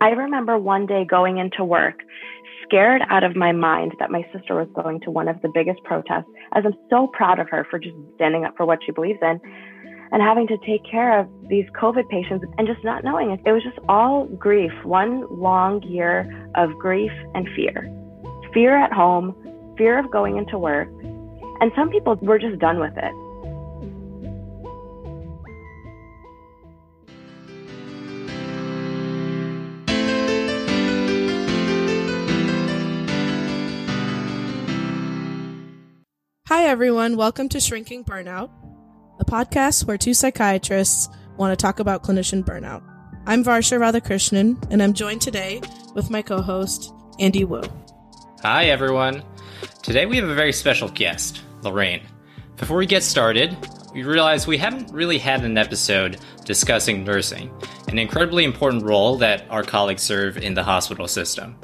I remember one day going into work scared out of my mind that my sister was going to one of the biggest protests, as I'm so proud of her for just standing up for what she believes in and having to take care of these COVID patients and just not knowing it. It was just all grief, one long year of grief and fear. Fear at home, fear of going into work. And some people were just done with it. Hi, everyone. Welcome to Shrinking Burnout, a podcast where two psychiatrists want to talk about clinician burnout. I'm Varsha Radhakrishnan, and I'm joined today with my co host, Andy Wu. Hi, everyone. Today we have a very special guest, Lorraine. Before we get started, we realize we haven't really had an episode discussing nursing, an incredibly important role that our colleagues serve in the hospital system.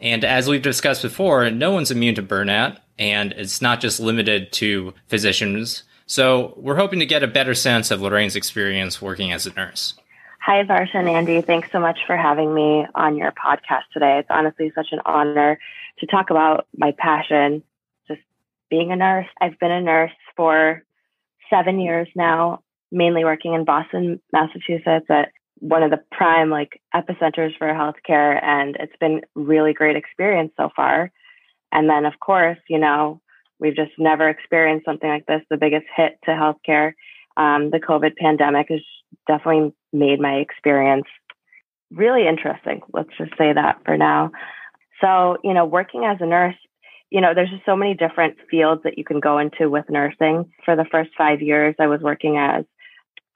And as we've discussed before, no one's immune to burnout, and it's not just limited to physicians. So we're hoping to get a better sense of Lorraine's experience working as a nurse. Hi, Varsha and Andy. Thanks so much for having me on your podcast today. It's honestly such an honor to talk about my passion, just being a nurse. I've been a nurse for seven years now, mainly working in Boston, Massachusetts at one of the prime like epicenters for healthcare. And it's been really great experience so far. And then, of course, you know, we've just never experienced something like this. The biggest hit to healthcare, um, the COVID pandemic, has definitely made my experience really interesting. Let's just say that for now. So, you know, working as a nurse, you know, there's just so many different fields that you can go into with nursing. For the first five years, I was working as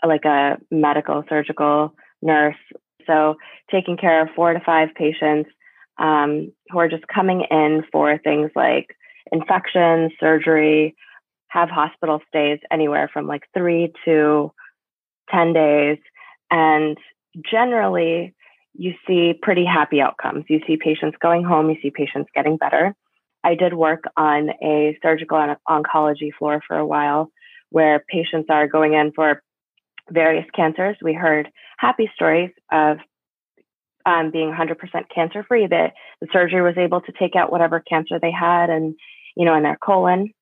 like a medical surgical nurse. So, taking care of four to five patients um, who are just coming in for things like infections, surgery, have hospital stays anywhere from like three to 10 days. And generally, you see pretty happy outcomes. You see patients going home, you see patients getting better. I did work on a surgical and oncology floor for a while where patients are going in for various cancers. We heard happy stories of um, being 100% cancer free, that the surgery was able to take out whatever cancer they had and, you know, in their colon.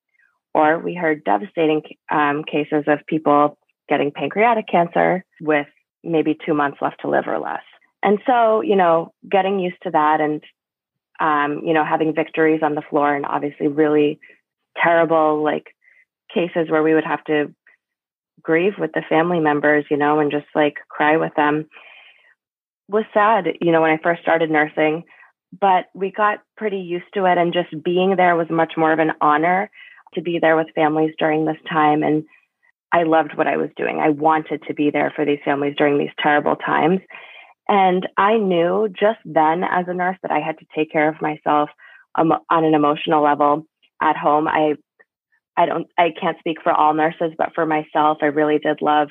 Or we heard devastating um, cases of people getting pancreatic cancer with maybe two months left to live or less. And so, you know, getting used to that and, um, you know, having victories on the floor and obviously really terrible, like, cases where we would have to grieve with the family members, you know, and just like cry with them was sad, you know, when I first started nursing, but we got pretty used to it. And just being there was much more of an honor to be there with families during this time. And I loved what I was doing. I wanted to be there for these families during these terrible times. And I knew just then as a nurse that I had to take care of myself um, on an emotional level at home. I I don't I can't speak for all nurses, but for myself, I really did love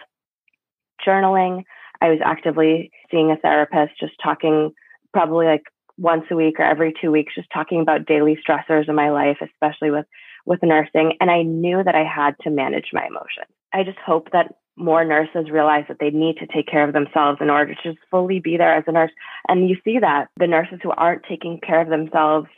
journaling. I was actively seeing a therapist, just talking probably like once a week or every two weeks, just talking about daily stressors in my life, especially with with nursing. And I knew that I had to manage my emotions. I just hope that more nurses realize that they need to take care of themselves in order to just fully be there as a nurse. And you see that the nurses who aren't taking care of themselves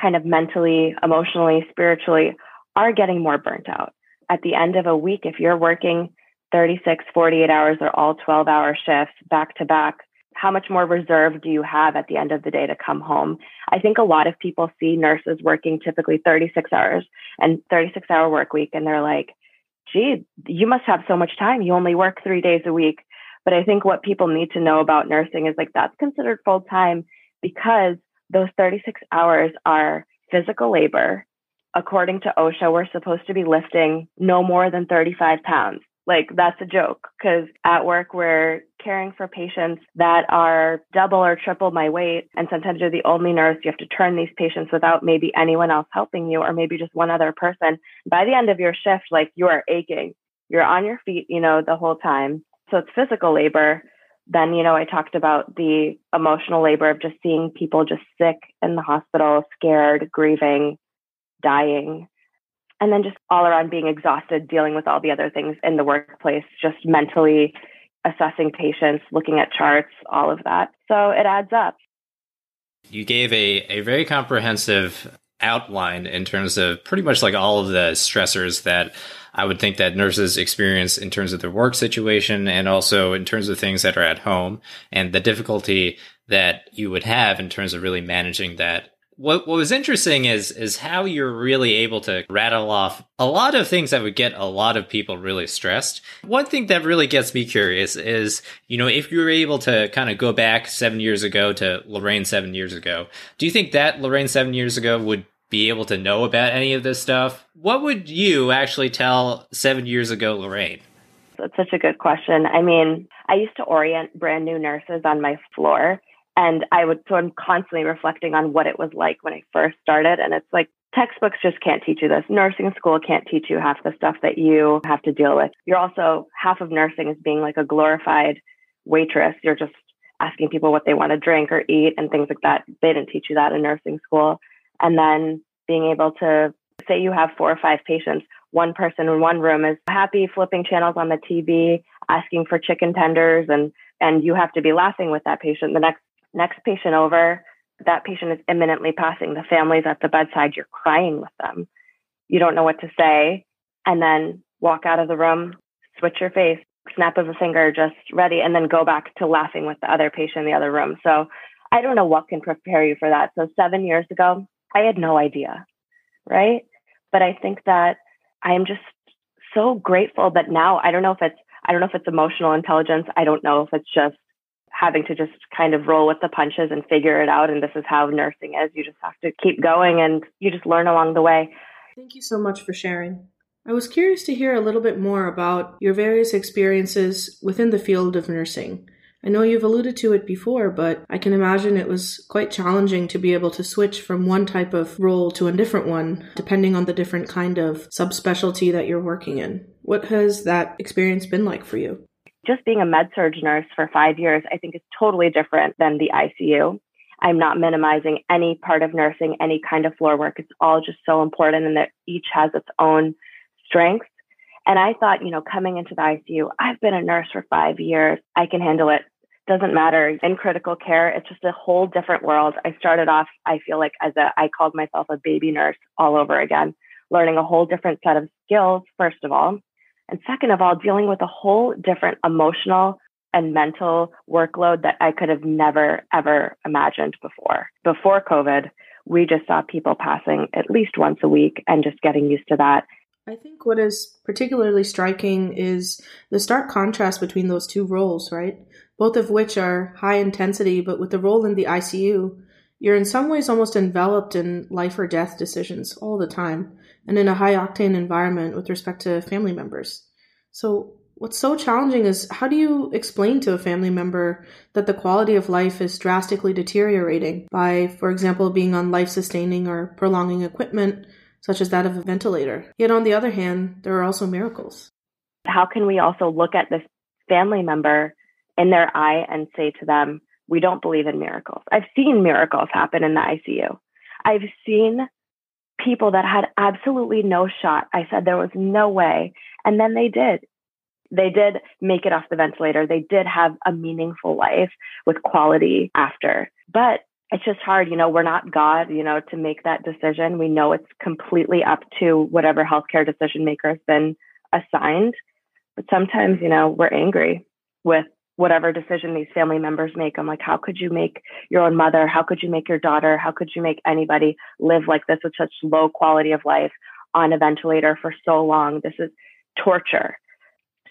kind of mentally, emotionally, spiritually are getting more burnt out. At the end of a week, if you're working 36, 48 hours or all 12 hour shifts back to back, how much more reserve do you have at the end of the day to come home? I think a lot of people see nurses working typically 36 hours and 36 hour work week, and they're like, gee, you must have so much time. You only work three days a week. But I think what people need to know about nursing is like that's considered full time because those 36 hours are physical labor. According to OSHA, we're supposed to be lifting no more than 35 pounds. Like that's a joke because at work we're caring for patients that are double or triple my weight. And sometimes you're the only nurse. You have to turn these patients without maybe anyone else helping you or maybe just one other person. By the end of your shift, like you are aching. You're on your feet, you know, the whole time. So it's physical labor. Then, you know, I talked about the emotional labor of just seeing people just sick in the hospital, scared, grieving, dying and then just all around being exhausted dealing with all the other things in the workplace just mentally assessing patients, looking at charts, all of that. So it adds up. You gave a, a very comprehensive outline in terms of pretty much like all of the stressors that I would think that nurses experience in terms of their work situation and also in terms of things that are at home and the difficulty that you would have in terms of really managing that what what was interesting is is how you're really able to rattle off a lot of things that would get a lot of people really stressed. One thing that really gets me curious is, you know, if you were able to kind of go back 7 years ago to Lorraine 7 years ago, do you think that Lorraine 7 years ago would be able to know about any of this stuff? What would you actually tell 7 years ago Lorraine? That's such a good question. I mean, I used to orient brand new nurses on my floor and I would, so I'm constantly reflecting on what it was like when I first started. And it's like textbooks just can't teach you this. Nursing school can't teach you half the stuff that you have to deal with. You're also, half of nursing is being like a glorified waitress. You're just asking people what they want to drink or eat and things like that. They didn't teach you that in nursing school. And then being able to say you have four or five patients, one person in one room is happy flipping channels on the TV, asking for chicken tenders and and you have to be laughing with that patient. The next next patient over, that patient is imminently passing. The family's at the bedside. You're crying with them. You don't know what to say. And then walk out of the room, switch your face, snap of a finger, just ready, and then go back to laughing with the other patient in the other room. So I don't know what can prepare you for that. So seven years ago, I had no idea. Right. But I think that I am just so grateful that now I don't know if it's I don't know if it's emotional intelligence. I don't know if it's just having to just kind of roll with the punches and figure it out. And this is how nursing is. You just have to keep going and you just learn along the way. Thank you so much for sharing. I was curious to hear a little bit more about your various experiences within the field of nursing. I know you've alluded to it before, but I can imagine it was quite challenging to be able to switch from one type of role to a different one, depending on the different kind of subspecialty that you're working in. What has that experience been like for you? Just being a med surg nurse for five years, I think is totally different than the ICU. I'm not minimizing any part of nursing, any kind of floor work. It's all just so important and that each has its own strengths. And I thought, you know, coming into the ICU, I've been a nurse for five years. I can handle it. Doesn't matter. In critical care, it's just a whole different world. I started off, I feel like as a, I called myself a baby nurse all over again, learning a whole different set of skills, first of all. And second of all, dealing with a whole different emotional and mental workload that I could have never, ever imagined before. Before COVID, we just saw people passing at least once a week and just getting used to that. I think what is particularly striking is the stark contrast between those two roles, right? Both of which are high intensity, but with the role in the ICU, you're in some ways almost enveloped in life or death decisions all the time and in a high octane environment with respect to family members. So, what's so challenging is how do you explain to a family member that the quality of life is drastically deteriorating by, for example, being on life sustaining or prolonging equipment, such as that of a ventilator? Yet, on the other hand, there are also miracles. How can we also look at this family member in their eye and say to them, we don't believe in miracles. I've seen miracles happen in the ICU. I've seen people that had absolutely no shot. I said there was no way. And then they did. They did make it off the ventilator. They did have a meaningful life with quality after. But it's just hard. You know, we're not God, you know, to make that decision. We know it's completely up to whatever healthcare decision maker has been assigned. But sometimes, you know, we're angry with whatever decision these family members make. I'm like, how could you make your own mother? How could you make your daughter? How could you make anybody live like this with such low quality of life on a ventilator for so long? This is torture.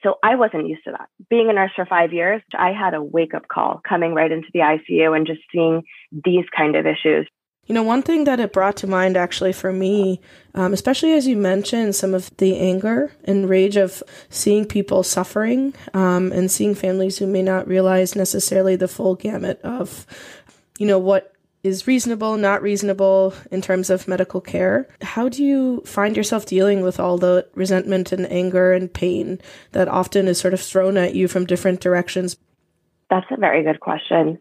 So I wasn't used to that. Being a nurse for five years, I had a wake up call coming right into the ICU and just seeing these kind of issues. You know, one thing that it brought to mind actually for me, um, especially as you mentioned some of the anger and rage of seeing people suffering um, and seeing families who may not realize necessarily the full gamut of, you know, what is reasonable, not reasonable in terms of medical care. How do you find yourself dealing with all the resentment and anger and pain that often is sort of thrown at you from different directions? That's a very good question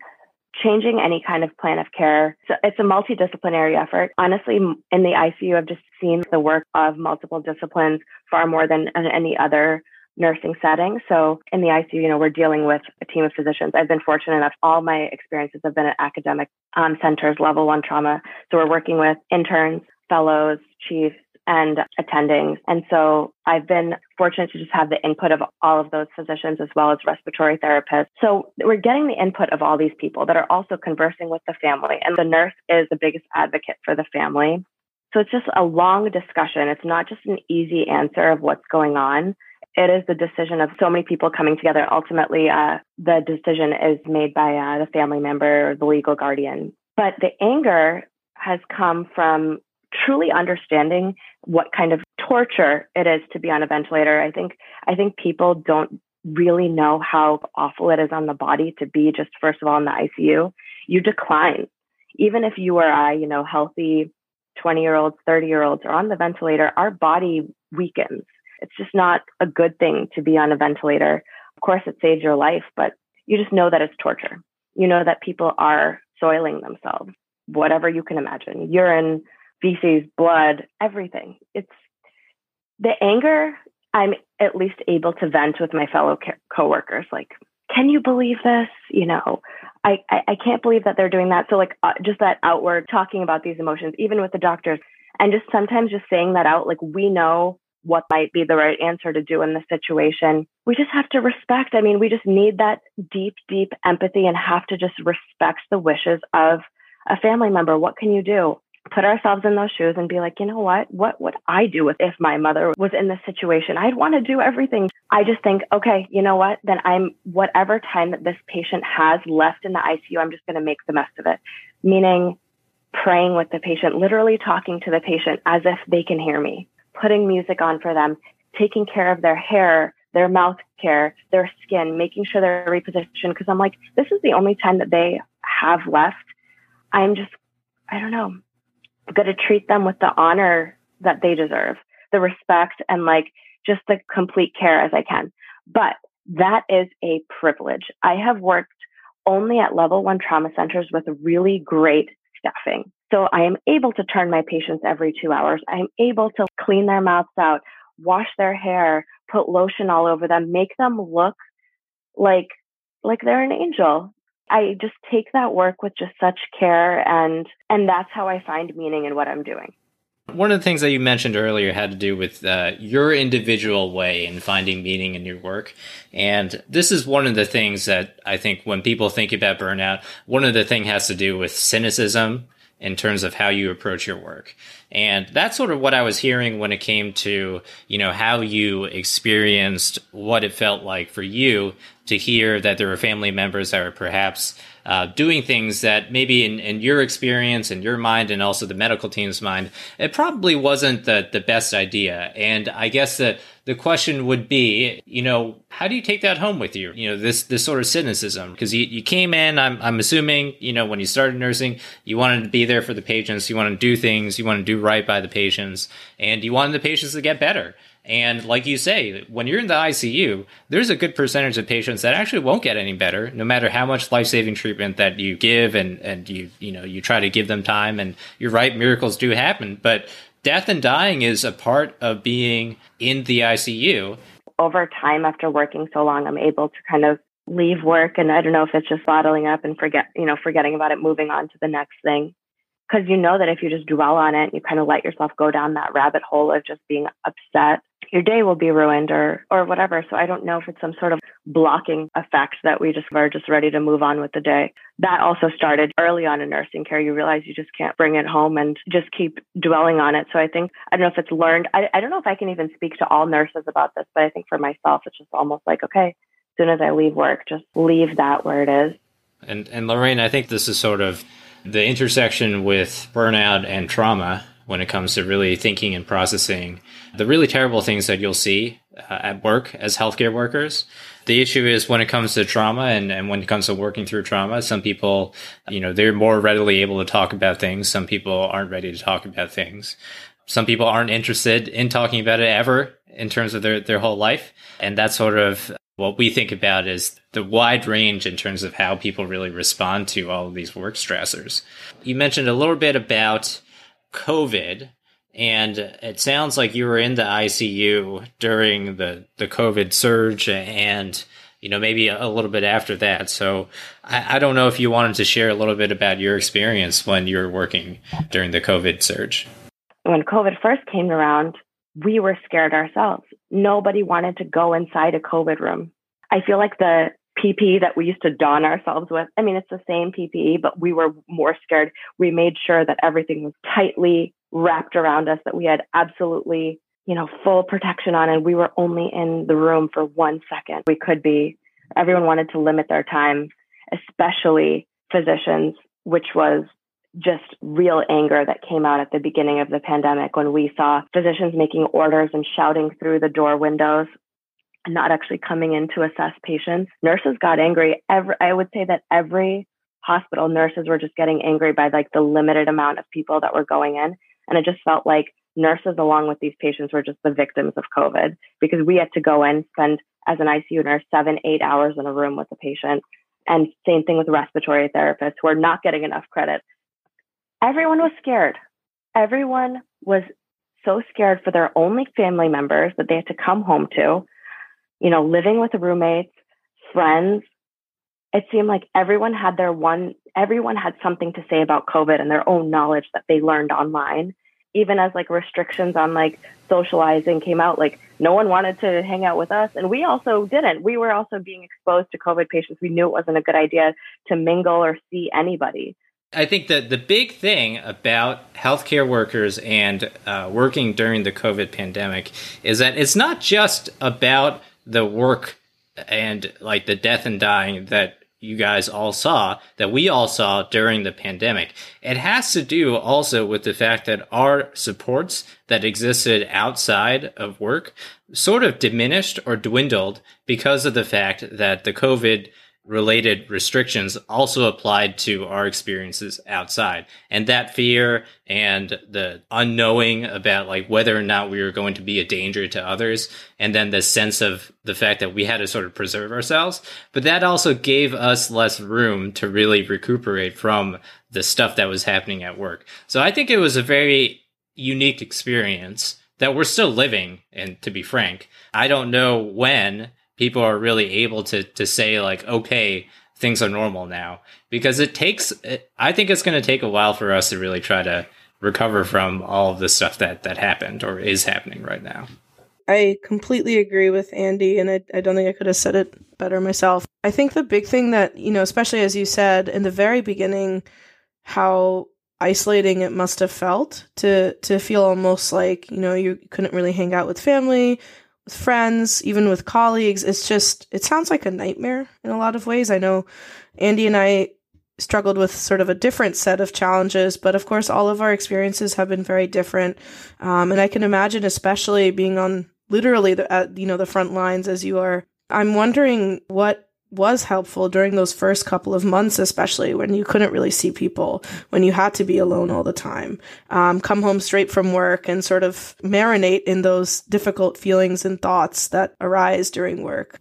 changing any kind of plan of care. So it's a multidisciplinary effort. Honestly, in the ICU, I've just seen the work of multiple disciplines far more than any other nursing setting. So in the ICU, you know, we're dealing with a team of physicians. I've been fortunate enough, all my experiences have been at academic um, centers, level one trauma. So we're working with interns, fellows, chiefs, and attending. And so I've been fortunate to just have the input of all of those physicians as well as respiratory therapists. So we're getting the input of all these people that are also conversing with the family. And the nurse is the biggest advocate for the family. So it's just a long discussion. It's not just an easy answer of what's going on. It is the decision of so many people coming together. Ultimately, uh, the decision is made by uh, the family member or the legal guardian. But the anger has come from truly understanding what kind of torture it is to be on a ventilator. I think I think people don't really know how awful it is on the body to be just first of all in the ICU. You decline. Even if you or I, you know, healthy 20 year olds, 30 year olds are on the ventilator, our body weakens. It's just not a good thing to be on a ventilator. Of course, it saves your life, but you just know that it's torture. You know that people are soiling themselves, whatever you can imagine urine, feces, blood, everything. It's the anger. I'm at least able to vent with my fellow co- coworkers. Like, can you believe this? You know, I, I, I can't believe that they're doing that. So like uh, just that outward talking about these emotions, even with the doctors, and just sometimes just saying that out, like we know what might be the right answer to do in the situation. We just have to respect. I mean, we just need that deep, deep empathy and have to just respect the wishes of a family member. What can you do? Put ourselves in those shoes and be like, you know what? What would I do with if my mother was in this situation? I'd want to do everything. I just think, okay, you know what? Then I'm whatever time that this patient has left in the ICU, I'm just going to make the best of it. Meaning praying with the patient, literally talking to the patient as if they can hear me putting music on for them, taking care of their hair, their mouth care, their skin, making sure they're repositioned. Cause I'm like, this is the only time that they have left. I'm just, I don't know, going to treat them with the honor that they deserve, the respect and like just the complete care as I can. But that is a privilege. I have worked only at level one trauma centers with really great staffing. So I am able to turn my patients every two hours. I'm able to clean their mouths out, wash their hair, put lotion all over them, make them look like like they're an angel. I just take that work with just such care and and that's how I find meaning in what I'm doing. One of the things that you mentioned earlier had to do with uh, your individual way in finding meaning in your work. And this is one of the things that I think when people think about burnout, one of the thing has to do with cynicism in terms of how you approach your work. And that's sort of what I was hearing when it came to, you know, how you experienced what it felt like for you to hear that there were family members that were perhaps uh, doing things that maybe in, in your experience and your mind and also the medical team's mind, it probably wasn't the, the best idea. And I guess that the question would be, you know, how do you take that home with you? You know, this this sort of cynicism because you, you came in. I'm I'm assuming you know when you started nursing, you wanted to be there for the patients. You want to do things. You want to do right by the patients, and you wanted the patients to get better. And like you say, when you're in the ICU, there's a good percentage of patients that actually won't get any better, no matter how much life-saving treatment that you give and, and you, you know, you try to give them time. And you're right, miracles do happen, but death and dying is a part of being in the ICU. Over time, after working so long, I'm able to kind of leave work. And I don't know if it's just bottling up and forget, you know, forgetting about it, moving on to the next thing because you know that if you just dwell on it, you kind of let yourself go down that rabbit hole of just being upset, your day will be ruined or or whatever. So I don't know if it's some sort of blocking effect that we just are just ready to move on with the day. That also started early on in nursing care. You realize you just can't bring it home and just keep dwelling on it. So I think I don't know if it's learned. I, I don't know if I can even speak to all nurses about this, but I think for myself, it's just almost like okay, as soon as I leave work, just leave that where it is. And and Lorraine, I think this is sort of the intersection with burnout and trauma when it comes to really thinking and processing the really terrible things that you'll see uh, at work as healthcare workers. The issue is when it comes to trauma and, and when it comes to working through trauma, some people, you know, they're more readily able to talk about things. Some people aren't ready to talk about things. Some people aren't interested in talking about it ever in terms of their, their whole life. And that's sort of what we think about is the wide range in terms of how people really respond to all of these work stressors. You mentioned a little bit about COVID and it sounds like you were in the ICU during the the COVID surge and you know maybe a, little bit after that. So I, I, don't know if you wanted to share a little bit about your experience when you were working during the COVID surge. When COVID first came around, we were scared ourselves. Nobody wanted to go inside a COVID room. I feel like the PPE that we used to don ourselves with. I mean, it's the same PPE, but we were more scared. We made sure that everything was tightly wrapped around us, that we had absolutely, you know, full protection on, and we were only in the room for one second. We could be. Everyone wanted to limit their time, especially physicians, which was just real anger that came out at the beginning of the pandemic when we saw physicians making orders and shouting through the door windows not actually coming in to assess patients. Nurses got angry. Every, I would say that every hospital nurses were just getting angry by like the limited amount of people that were going in. And it just felt like nurses along with these patients were just the victims of COVID because we had to go in, spend as an ICU nurse seven, eight hours in a room with a patient. And same thing with respiratory therapists who are not getting enough credit. Everyone was scared. Everyone was so scared for their only family members that they had to come home to you know, living with roommates, friends, it seemed like everyone had their one, everyone had something to say about COVID and their own knowledge that they learned online. Even as like restrictions on like socializing came out, like no one wanted to hang out with us. And we also didn't. We were also being exposed to COVID patients. We knew it wasn't a good idea to mingle or see anybody. I think that the big thing about healthcare workers and uh, working during the COVID pandemic is that it's not just about the work and like the death and dying that you guys all saw, that we all saw during the pandemic. It has to do also with the fact that our supports that existed outside of work sort of diminished or dwindled because of the fact that the COVID related restrictions also applied to our experiences outside. And that fear and the unknowing about like whether or not we were going to be a danger to others, and then the sense of the fact that we had to sort of preserve ourselves. But that also gave us less room to really recuperate from the stuff that was happening at work. So I think it was a very unique experience that we're still living. And to be frank, I don't know when people are really able to to say like okay things are normal now. Because it takes i think it's going to take a while for us to really try to recover from all of the stuff that that happened or is happening right now. I completely agree with andy and I, I don't think i could have said it better myself. I think the big thing that you know especially as you said in the very beginning how isolating it must have felt to to feel almost like you know you couldn't really hang out with family friends, even with colleagues. It's just, it sounds like a nightmare in a lot of ways. I know Andy and I struggled with sort of a different set of challenges, but of course, all of our experiences have been very different. Um, and I can imagine, especially being on literally the, uh, you know, the front lines as you are. I'm wondering what was helpful during those first couple of months, especially when you couldn't really see people, when you had to be alone all the time. Um, come home straight from work and sort of marinate in those difficult feelings and thoughts that arise during work.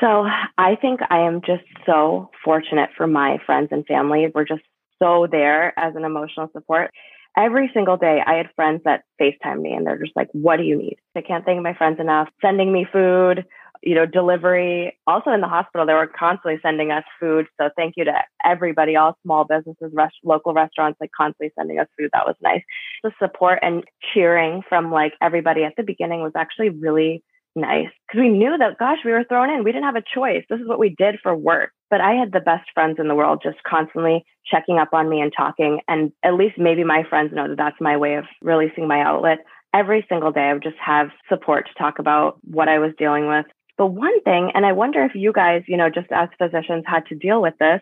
So I think I am just so fortunate for my friends and family. We're just so there as an emotional support. Every single day, I had friends that FaceTime me and they're just like, What do you need? I can't thank my friends enough, sending me food, you know, delivery. Also in the hospital, they were constantly sending us food. So thank you to everybody, all small businesses, local restaurants, like constantly sending us food. That was nice. The support and cheering from like everybody at the beginning was actually really nice because we knew that, gosh, we were thrown in. We didn't have a choice. This is what we did for work. But I had the best friends in the world just constantly checking up on me and talking. And at least maybe my friends know that that's my way of releasing my outlet every single day I would just have support to talk about what I was dealing with. But one thing, and I wonder if you guys, you know, just as physicians had to deal with this,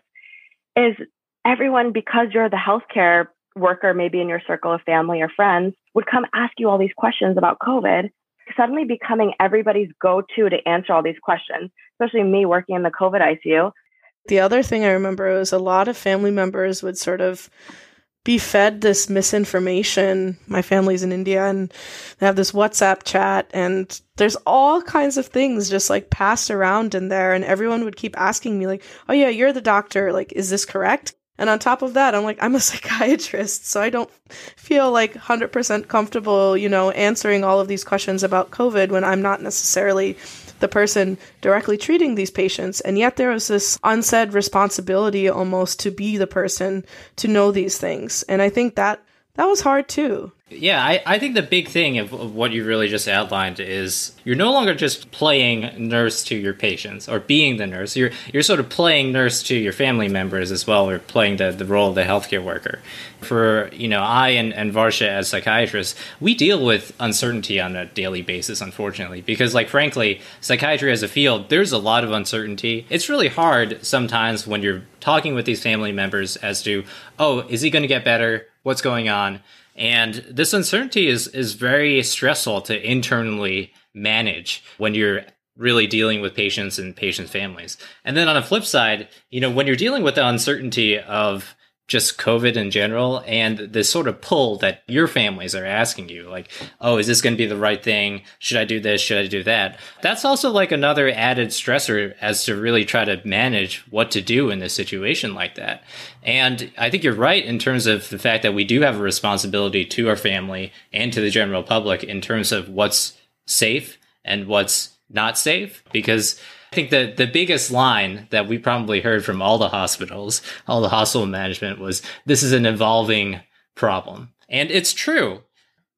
is everyone, because you're the healthcare worker, maybe in your circle of family or friends, would come ask you all these questions about COVID, suddenly becoming everybody's go to to answer all these questions, especially me working in the COVID ICU. The other thing I remember was a lot of family members would sort of be fed this misinformation. My family's in India and they have this WhatsApp chat and there's all kinds of things just like passed around in there and everyone would keep asking me like, "Oh yeah, you're the doctor. Like is this correct?" And on top of that, I'm like, I'm a psychiatrist, so I don't feel like 100% comfortable, you know, answering all of these questions about COVID when I'm not necessarily the person directly treating these patients. And yet there was this unsaid responsibility almost to be the person to know these things. And I think that that was hard too. Yeah, I, I think the big thing of, of, what you really just outlined is you're no longer just playing nurse to your patients or being the nurse. You're you're sort of playing nurse to your family members as well, or playing the, the role of the healthcare worker. For you know, I and, and Varsha as psychiatrists, we deal with uncertainty on a daily basis, unfortunately, because like frankly, psychiatry as a field, there's a lot of uncertainty. It's really hard sometimes when you're talking with these family members as to, oh, is he going to get better? What's going on? And this uncertainty is is very stressful to internally manage when you're really dealing with patients and patients' families. And then on the flip side, you know, when you're dealing with the uncertainty of just COVID in general and this sort of pull that your families are asking you, like, oh, is this going to be the right thing? Should I do this? Should I do that? That's also like another added stressor as to really try to manage what to do in a situation like that. And I think you're right in terms of the fact that we do have a responsibility to our family and to the general public in terms of what's safe and what's not safe because I think the, the biggest line that we probably heard from all the hospitals, all the hospital management was this is an evolving problem. And it's true.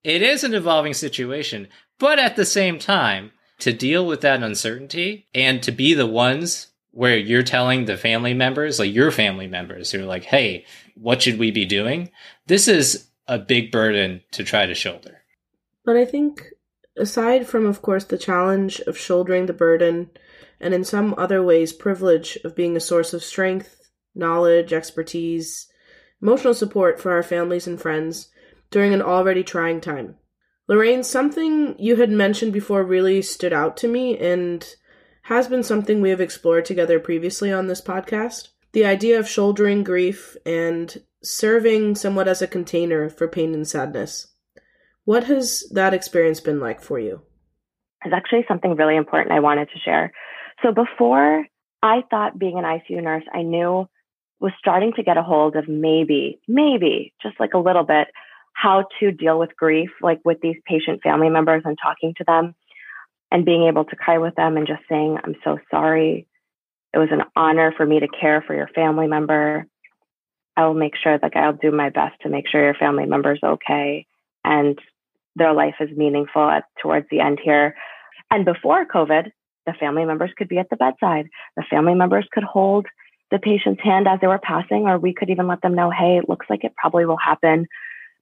It is an evolving situation. But at the same time, to deal with that uncertainty and to be the ones where you're telling the family members, like your family members, who are like, hey, what should we be doing? This is a big burden to try to shoulder. But I think, aside from, of course, the challenge of shouldering the burden and in some other ways privilege of being a source of strength, knowledge, expertise, emotional support for our families and friends during an already trying time. Lorraine, something you had mentioned before really stood out to me and has been something we have explored together previously on this podcast. The idea of shouldering grief and serving somewhat as a container for pain and sadness. What has that experience been like for you? It's actually something really important I wanted to share. So before I thought being an ICU nurse, I knew was starting to get a hold of maybe, maybe just like a little bit how to deal with grief, like with these patient family members and talking to them and being able to cry with them and just saying, I'm so sorry. It was an honor for me to care for your family member. I will make sure, like, I'll do my best to make sure your family member's okay and their life is meaningful at, towards the end here. And before COVID, the family members could be at the bedside. The family members could hold the patient's hand as they were passing, or we could even let them know, hey, it looks like it probably will happen.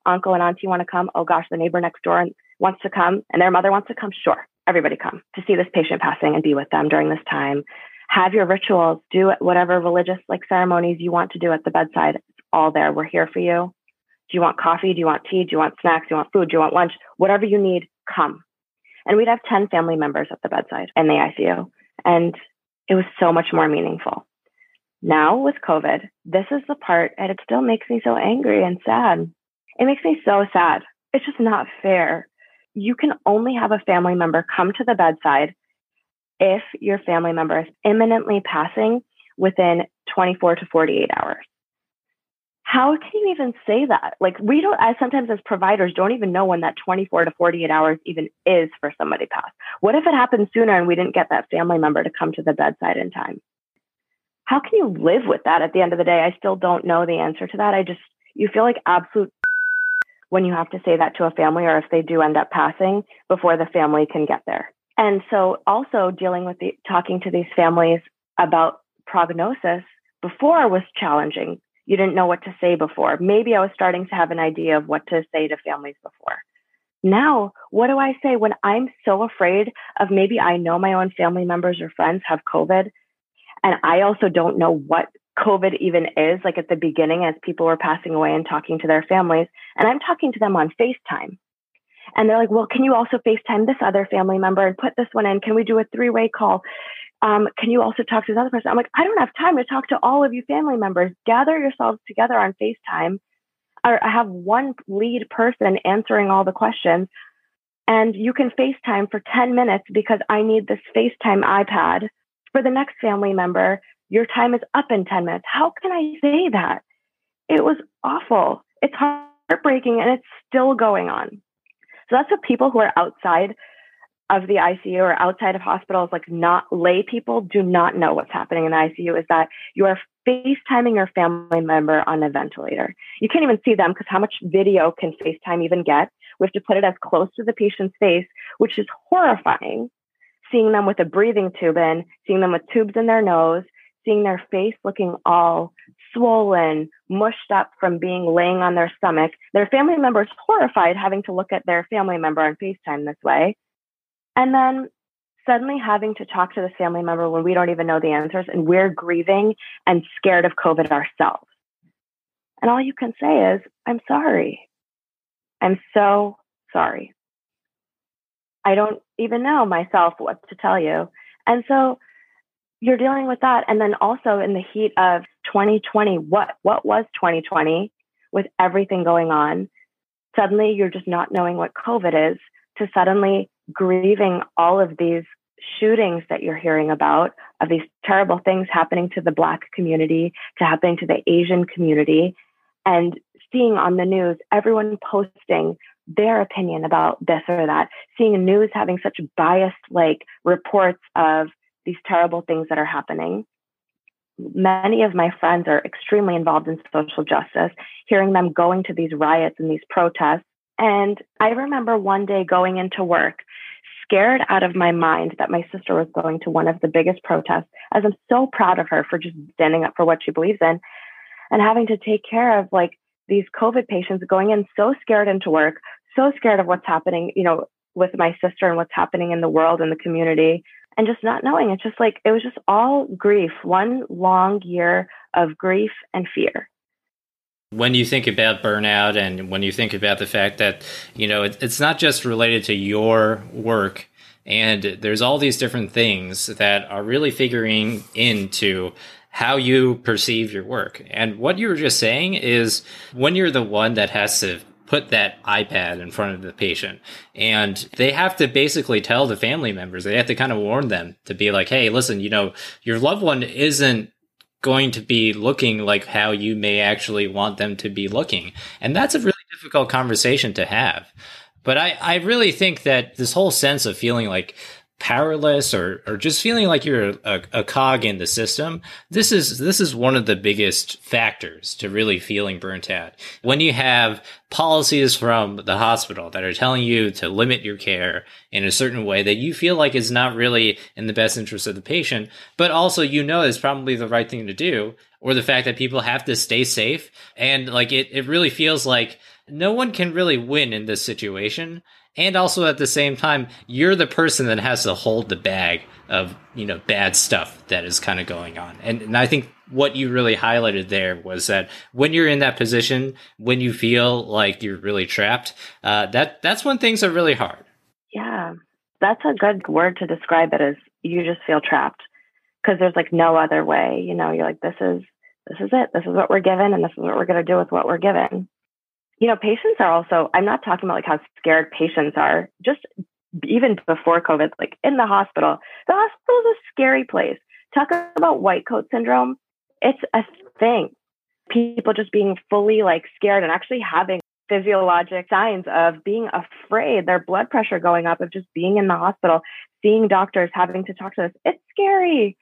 Uncle and auntie want to come. Oh gosh, the neighbor next door wants to come and their mother wants to come. Sure, everybody come to see this patient passing and be with them during this time. Have your rituals, do whatever religious like ceremonies you want to do at the bedside. It's all there. We're here for you. Do you want coffee? Do you want tea? Do you want snacks? Do you want food? Do you want lunch? Whatever you need, come. And we'd have 10 family members at the bedside in the ICU. And it was so much more meaningful. Now with COVID, this is the part, and it still makes me so angry and sad. It makes me so sad. It's just not fair. You can only have a family member come to the bedside if your family member is imminently passing within 24 to 48 hours how can you even say that? Like we don't, I sometimes as providers don't even know when that 24 to 48 hours even is for somebody pass. What if it happened sooner and we didn't get that family member to come to the bedside in time? How can you live with that at the end of the day? I still don't know the answer to that. I just, you feel like absolute when you have to say that to a family or if they do end up passing before the family can get there. And so also dealing with the, talking to these families about prognosis before was challenging you didn't know what to say before. Maybe I was starting to have an idea of what to say to families before. Now, what do I say when I'm so afraid of maybe I know my own family members or friends have COVID and I also don't know what COVID even is, like at the beginning as people were passing away and talking to their families. And I'm talking to them on FaceTime. And they're like, well, can you also FaceTime this other family member and put this one in? Can we do a three way call? Um, can you also talk to this other person? I'm like, I don't have time to talk to all of you family members. Gather yourselves together on FaceTime. Or I have one lead person answering all the questions. And you can FaceTime for 10 minutes because I need this FaceTime iPad. For the next family member, your time is up in 10 minutes. How can I say that? It was awful. It's heartbreaking and it's still going on. So that's what people who are outside of the ICU or outside of hospitals, like not lay people, do not know what's happening in the ICU is that you are FaceTiming your family member on a ventilator. You can't even see them because how much video can FaceTime even get? We have to put it as close to the patient's face, which is horrifying. Seeing them with a breathing tube in, seeing them with tubes in their nose, seeing their face looking all swollen, mushed up from being laying on their stomach. Their family member is horrified having to look at their family member on FaceTime this way. And then suddenly having to talk to this family member when we don't even know the answers and we're grieving and scared of COVID ourselves. And all you can say is, I'm sorry. I'm so sorry. I don't even know myself what to tell you. And so you're dealing with that. And then also in the heat of 2020, what, what was 2020 with everything going on? Suddenly you're just not knowing what COVID is to suddenly grieving all of these shootings that you're hearing about of these terrible things happening to the black community, to happening to the Asian community and seeing on the news everyone posting their opinion about this or that, seeing news having such biased like reports of these terrible things that are happening. Many of my friends are extremely involved in social justice, hearing them going to these riots and these protests. And I remember one day going into work, scared out of my mind that my sister was going to one of the biggest protests, as I'm so proud of her for just standing up for what she believes in and having to take care of like these COVID patients going in so scared into work, so scared of what's happening, you know, with my sister and what's happening in the world and the community and just not knowing. It's just like, it was just all grief, one long year of grief and fear. When you think about burnout and when you think about the fact that, you know, it, it's not just related to your work and there's all these different things that are really figuring into how you perceive your work. And what you were just saying is when you're the one that has to put that iPad in front of the patient. And they have to basically tell the family members, they have to kind of warn them to be like, hey, listen, you know, your loved one isn't going to be looking like how you may actually want them to be looking. And that's a really difficult conversation to have. But I, I really think that this whole sense of feeling like powerless or or just feeling like you're a, a, cog in the system this is this is one of the biggest factors to really feeling burnt out. When you have policies from the hospital that are telling you to limit your care in a certain way that you feel like is not really in the best interest of the patient but also you know it's probably the right thing to do or the fact that people have to stay safe. And like it, it really feels like no one can really win in this situation and also at the same time you're the person that has to hold the bag of you know bad stuff that is kind of going on. And, and i think what you really highlighted there was that when you're in that position when you feel like you're really trapped uh, that that's when things are really hard. Yeah. That's a good word to describe it as you just feel trapped. Because there's like no other way you know you're like this is this is it. This is what we're given and this is what we're going to do with what we're given you know, patients are also, I'm not talking about like how scared patients are, just even before COVID, like in the hospital. The hospital is a scary place. Talk about white coat syndrome. It's a thing. People just being fully like scared and actually having physiologic signs of being afraid, their blood pressure going up, of just being in the hospital, seeing doctors, having to talk to us. It's scary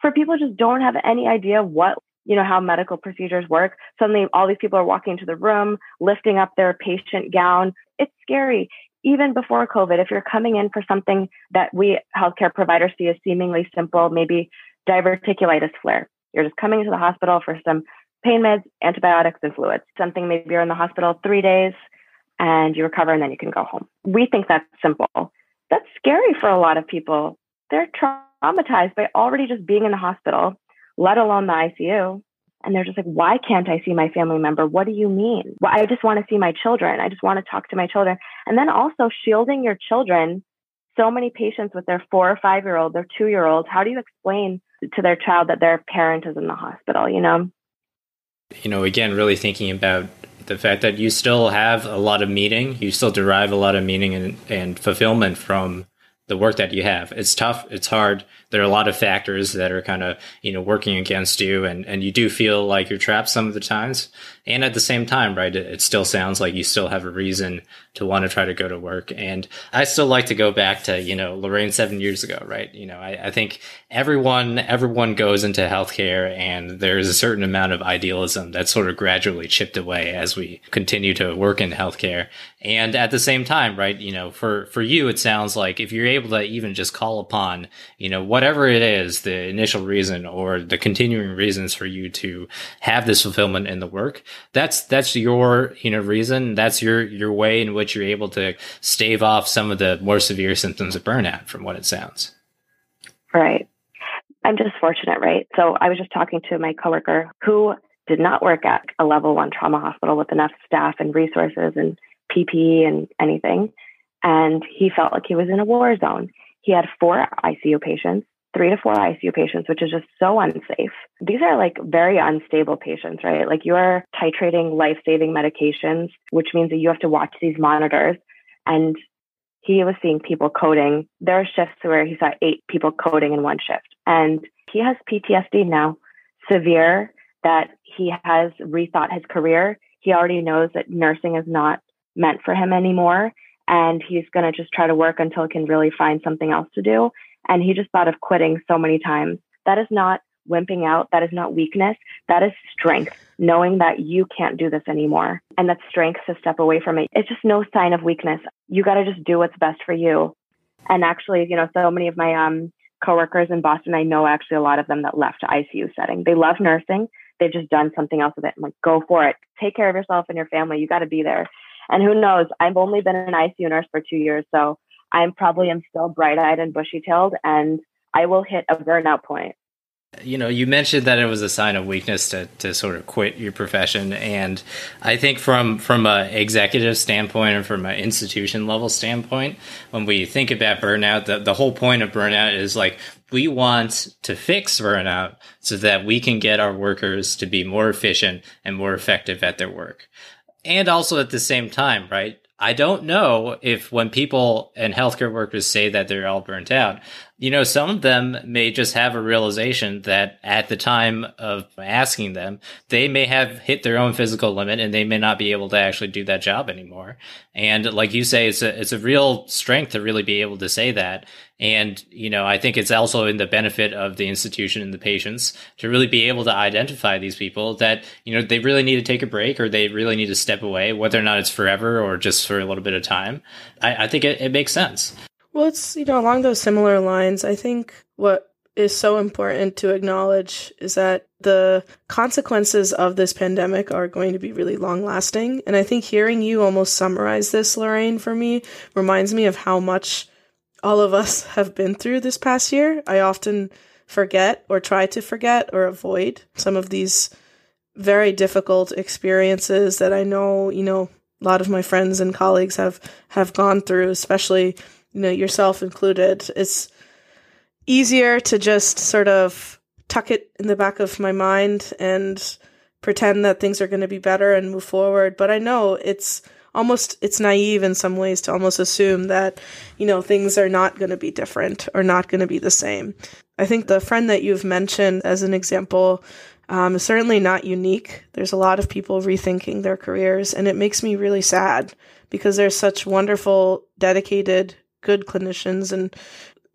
for people just don't have any idea what you know, how medical procedures work. Suddenly all these people are walking into the room, lifting up their patient gown. It's scary. Even before COVID, if you're coming in for something that we healthcare providers see as seemingly simple, maybe diverticulitis flare, you're just coming into the hospital for some pain meds, antibiotics, and fluids. Something maybe you're in the hospital three days and you recover and then you can go home. We think that's simple. That's scary for a lot of people. They're traumatized by already just being in the hospital let alone the ICU. And they're just like, why can't I see my family member? What do you mean? Well, I just want to see my children. I just want to talk to my children. And then also shielding your children. So many patients with their four or five year old, their two year olds, how do you explain to their child that their parent is in the hospital, you know? You know, again, really thinking about the fact that you still have a lot of meaning, you still derive a lot of meaning and, and fulfillment from the work that you have. It's tough. It's hard. There are a lot of factors that are kind of, you know, working against you and, and you do feel like you're trapped some of the times. And at the same time, right, it, it, still sounds like you still have a reason to want to try to go to work. And I still like to go back to, you know, Lorraine seven years ago, right? You know, I, I think everyone, everyone goes into healthcare and there's a certain amount of idealism that's sort of gradually chipped away as we continue to work in healthcare. And at the same time, right, you know, for, for you, it sounds like if you're able to even just call upon, you know, whatever it is, the initial reason or the continuing reasons for you to have this fulfillment in the work, that's that's your you know reason. That's your your way in which you're able to stave off some of the more severe symptoms of burnout, from what it sounds. Right. I'm just fortunate, right? So I was just talking to my coworker who did not work at a level one trauma hospital with enough staff and resources and PPE and anything. And he felt like he was in a war zone. He had four ICU patients three to four ICU patients, which is just so unsafe. These are like very unstable patients, right? Like you are titrating life saving medications, which means that you have to watch these monitors. And he was seeing people coding. There are shifts where he saw eight people coding in one shift. And he has PTSD now, severe, that he has rethought his career. He already knows that nursing is not meant for him anymore. And he's going to just try to work until he can really find something else to do. And he just thought of quitting so many times. That is not wimping out. That is not weakness. That is strength, knowing that you can't do this anymore. And that strength to step away from it. It's just no sign of weakness. You got to just do what's best for you. And actually, you know, so many of my um, coworkers in Boston, I know actually a lot of them that left ICU setting. They love nursing. They've just done something else with it. I'm like, go for it. Take care of yourself and your family. You got to be there. And who knows? I've only been an ICU nurse for two years. So I'm probably am still bright eyed and bushy tailed, and I will hit a burnout point. You know, you mentioned that it was a sign of weakness to, to sort of quit your profession, and I think from from a executive standpoint and from an institution level standpoint, when we think about burnout, the, the whole point of burnout is like we want to fix burnout so that we can get our workers to be more efficient and more effective at their work. And also at the same time, right? I don't know if when people and healthcare workers say that they're all burnt out, you know, some of them may just have a realization that at the time of asking them, they may have hit their own physical limit and they may not be able to actually do that job anymore. And like you say, it's a, it's a real strength to really be able to say that. And, you know, I think it's also in the benefit of the institution and the patients to really be able to identify these people that, you know, they really need to take a break or they really need to step away, whether or not it's forever or just for a little bit of time. I, I think it, it makes sense. Well, it's, you know, along those similar lines, I think what is so important to acknowledge is that the consequences of this pandemic are going to be really long lasting. And I think hearing you almost summarize this, Lorraine, for me reminds me of how much all of us have been through this past year. I often forget or try to forget or avoid some of these very difficult experiences that I know, you know, a lot of my friends and colleagues have have gone through, especially you know, yourself included, it's easier to just sort of tuck it in the back of my mind and pretend that things are going to be better and move forward. But I know it's almost it's naive in some ways to almost assume that you know things are not going to be different or not going to be the same. I think the friend that you've mentioned as an example um, is certainly not unique. There's a lot of people rethinking their careers, and it makes me really sad because there's such wonderful, dedicated good clinicians and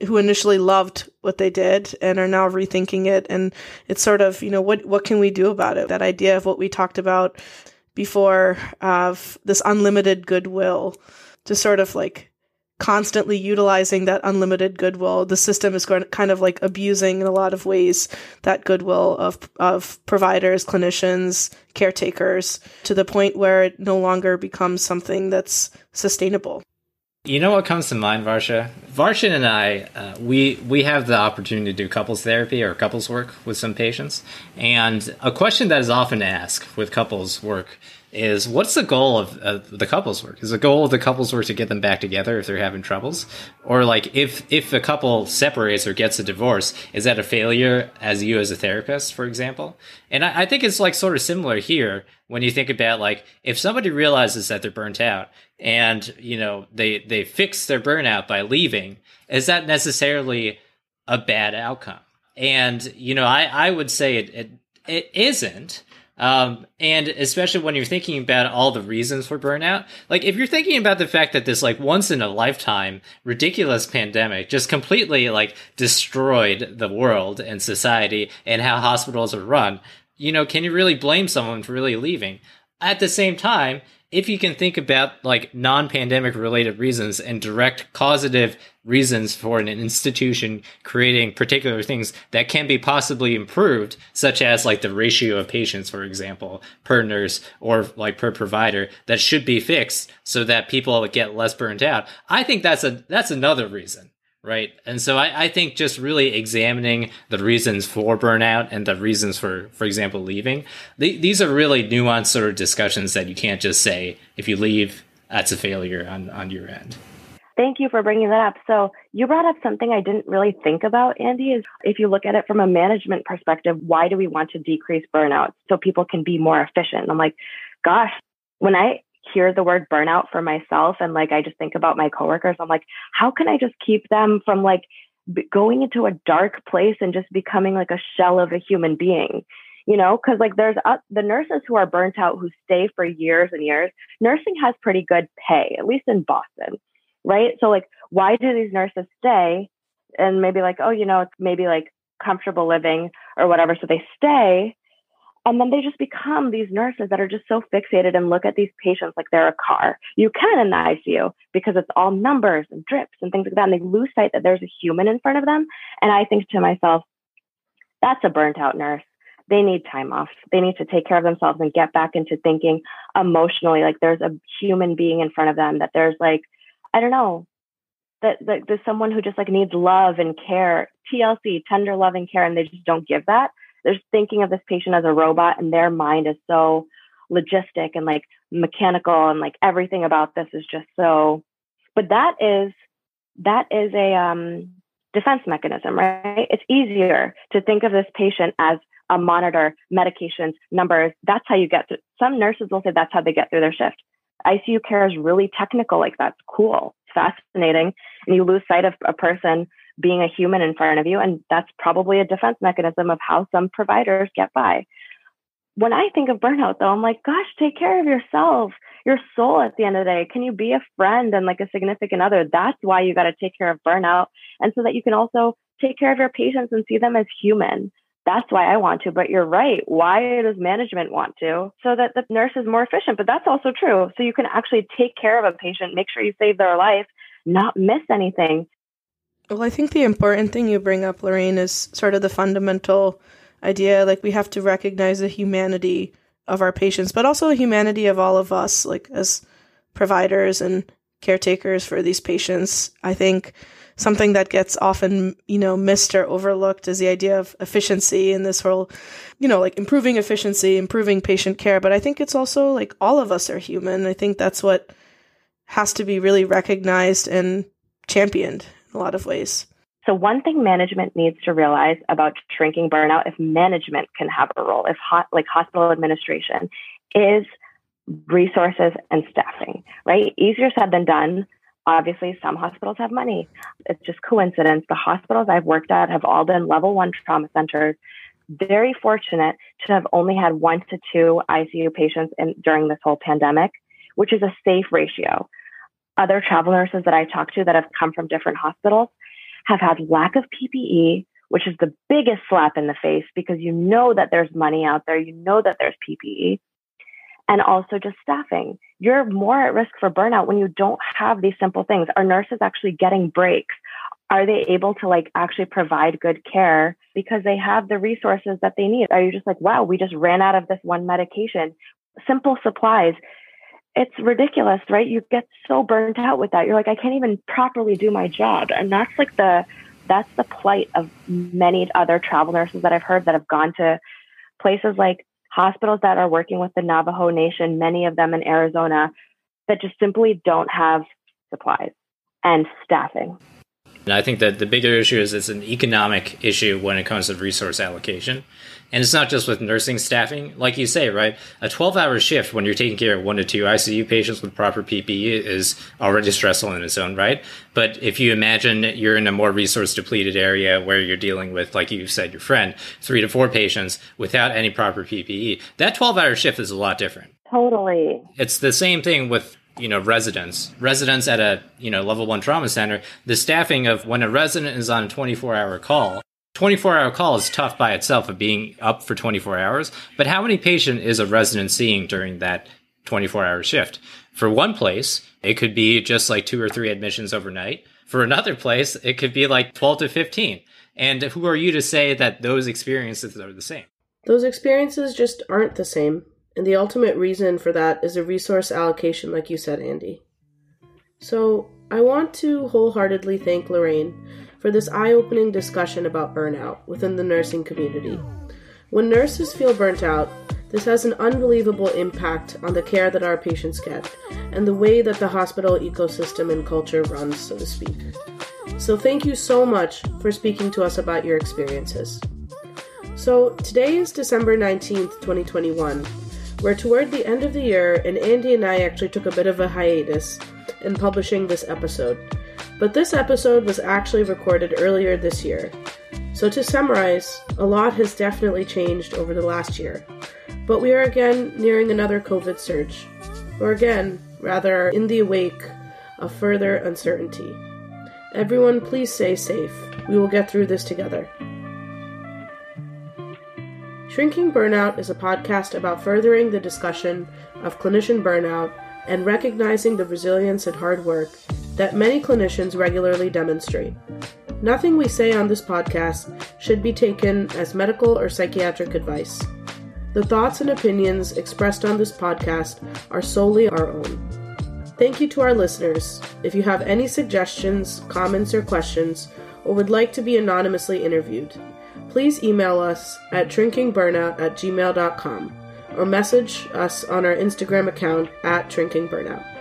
who initially loved what they did and are now rethinking it. And it's sort of you know what what can we do about it? That idea of what we talked about before of this unlimited goodwill to sort of like constantly utilizing that unlimited goodwill. The system is going kind of like abusing in a lot of ways that goodwill of of providers clinicians caretakers to the point where it no longer becomes something that's sustainable you know what comes to mind, Varsha? Varsha and I, uh, we we have the opportunity to do couples therapy or couples work with some patients, and a question that is often asked with couples work is, "What's the goal of, the couples work? Is the goal of the couples work to get them back together if they're having troubles, or like if if a couple separates or gets a divorce, is that a failure as you as a therapist, for example?" And I, I think it's like sort of similar here when you think about like if somebody realizes that they're burnt out and you know they they fix their burnout by leaving is that necessarily a bad outcome and you know i i would say it it, it isn't Um, and especially when you're thinking about all the reasons for burnout, like if you're thinking about the fact that this like once in a lifetime ridiculous pandemic just completely like destroyed the world and society and how hospitals are run, you know, can you really blame someone for really leaving? At the same time, if you can think about like non-pandemic related reasons and direct causative reasons for an institution creating particular things that can be possibly improved such as like the ratio of patients for example per nurse or like per provider that should be fixed so that people get less burnt out. I think that's a that's another reason right? And so I, I think just really examining the reasons for burnout and the reasons for for example leaving these are really nuanced sort of discussions that you can't just say if you leave that's a failure on on your end Thank you for bringing that up. So, you brought up something I didn't really think about, Andy, is if you look at it from a management perspective, why do we want to decrease burnout so people can be more efficient? I'm like, gosh, when I hear the word burnout for myself and like I just think about my coworkers, I'm like, how can I just keep them from like going into a dark place and just becoming like a shell of a human being? You know, because like there's uh, the nurses who are burnt out who stay for years and years. Nursing has pretty good pay, at least in Boston right? So like, why do these nurses stay? And maybe like, oh, you know, it's maybe like comfortable living or whatever. So they stay. And then they just become these nurses that are just so fixated and look at these patients like they're a car. You can in the ICU because it's all numbers and drips and things like that. And they lose sight that there's a human in front of them. And I think to myself, that's a burnt out nurse. They need time off. They need to take care of themselves and get back into thinking emotionally like there's a human being in front of them, that there's like I don't know, that, that there's someone who just like needs love and care, TLC, tender love and care, and they just don't give that. They're thinking of this patient as a robot, and their mind is so logistic and like mechanical, and like everything about this is just so. But that is that is a um, defense mechanism, right? It's easier to think of this patient as a monitor, medications, numbers. That's how you get through. Some nurses will say that's how they get through their shift. ICU care is really technical, like that's cool, fascinating, and you lose sight of a person being a human in front of you, and that's probably a defense mechanism of how some providers get by. When I think of burnout, though, I'm like, gosh, take care of yourself, your soul at the end of the day. Can you be a friend and like a significant other? That's why you got to take care of burnout, and so that you can also take care of your patients and see them as human that's why I want to. But you're right. Why does management want to? So that the nurse is more efficient. But that's also true. So you can actually take care of a patient, make sure you save their life, not miss anything. Well, I think the important thing you bring up, Lorraine, is sort of the fundamental idea. Like we have to recognize the humanity of our patients, but also the humanity of all of us, like as providers and caretakers for these patients. I think something that gets often, you know, missed or overlooked is the idea of efficiency and this whole, you know, like improving efficiency, improving patient care. But I think it's also like all of us are human. I think that's what has to be really recognized and championed in a lot of ways. So, one thing management needs to realize about shrinking burnout, if management can have a role, if hot, like hospital administration, is resources and staffing, right? Easier said than done. Obviously, some hospitals have money. It's just coincidence. The hospitals I've worked at have all been level one trauma centers. Very fortunate to have only had one to two ICU patients in, during this whole pandemic, which is a safe ratio. Other travel nurses that I talked to that have come from different hospitals have had lack of PPE, which is the biggest slap in the face because you know that there's money out there, you know that there's PPE and also just staffing. You're more at risk for burnout when you don't have these simple things. Are nurses actually getting breaks? Are they able to like actually provide good care because they have the resources that they need? Are you just like, wow, we just ran out of this one medication? Simple supplies. It's ridiculous, right? You get so burnt out with that. You're like, I can't even properly do my job. And that's like the that's the plight of many other travel nurses that I've heard that have gone to places like hospitals that are working with the Navajo Nation, many of them in Arizona, that just simply don't have supplies and staffing. And I think that the bigger issue is it's an economic issue when it comes to resource allocation. And it's not just with nursing staffing. Like you say, right? A 12 hour shift when you're taking care of one to two ICU patients with proper PPE is already stressful in its own right. But if you imagine you're in a more resource depleted area where you're dealing with, like you said, your friend, three to four patients without any proper PPE, that 12 hour shift is a lot different. Totally. It's the same thing with you know residents residents at a you know level one trauma center the staffing of when a resident is on a 24 hour call 24 hour call is tough by itself of being up for 24 hours, but how many patient is a resident seeing during that 24 hour shift? For one place, it could be just like two or three admissions overnight. For another place, it could be like 12 to 15. And who are you to say that those experiences are the same? Those experiences just aren't the same. And the ultimate reason for that is a resource allocation, like you said, Andy. So, I want to wholeheartedly thank Lorraine for this eye opening discussion about burnout within the nursing community. When nurses feel burnt out, this has an unbelievable impact on the care that our patients get and the way that the hospital ecosystem and culture runs, so to speak. So, thank you so much for speaking to us about your experiences. So, today is December 19th, 2021. We're toward the end of the year, and Andy and I actually took a bit of a hiatus in publishing this episode. But this episode was actually recorded earlier this year. So, to summarize, a lot has definitely changed over the last year. But we are again nearing another COVID surge, or again, rather, in the wake of further uncertainty. Everyone, please stay safe. We will get through this together. Shrinking Burnout is a podcast about furthering the discussion of clinician burnout and recognizing the resilience and hard work that many clinicians regularly demonstrate. Nothing we say on this podcast should be taken as medical or psychiatric advice. The thoughts and opinions expressed on this podcast are solely our own. Thank you to our listeners. If you have any suggestions, comments, or questions, or would like to be anonymously interviewed, please email us at shrinkingburnout at gmail.com or message us on our Instagram account at shrinkingburnout.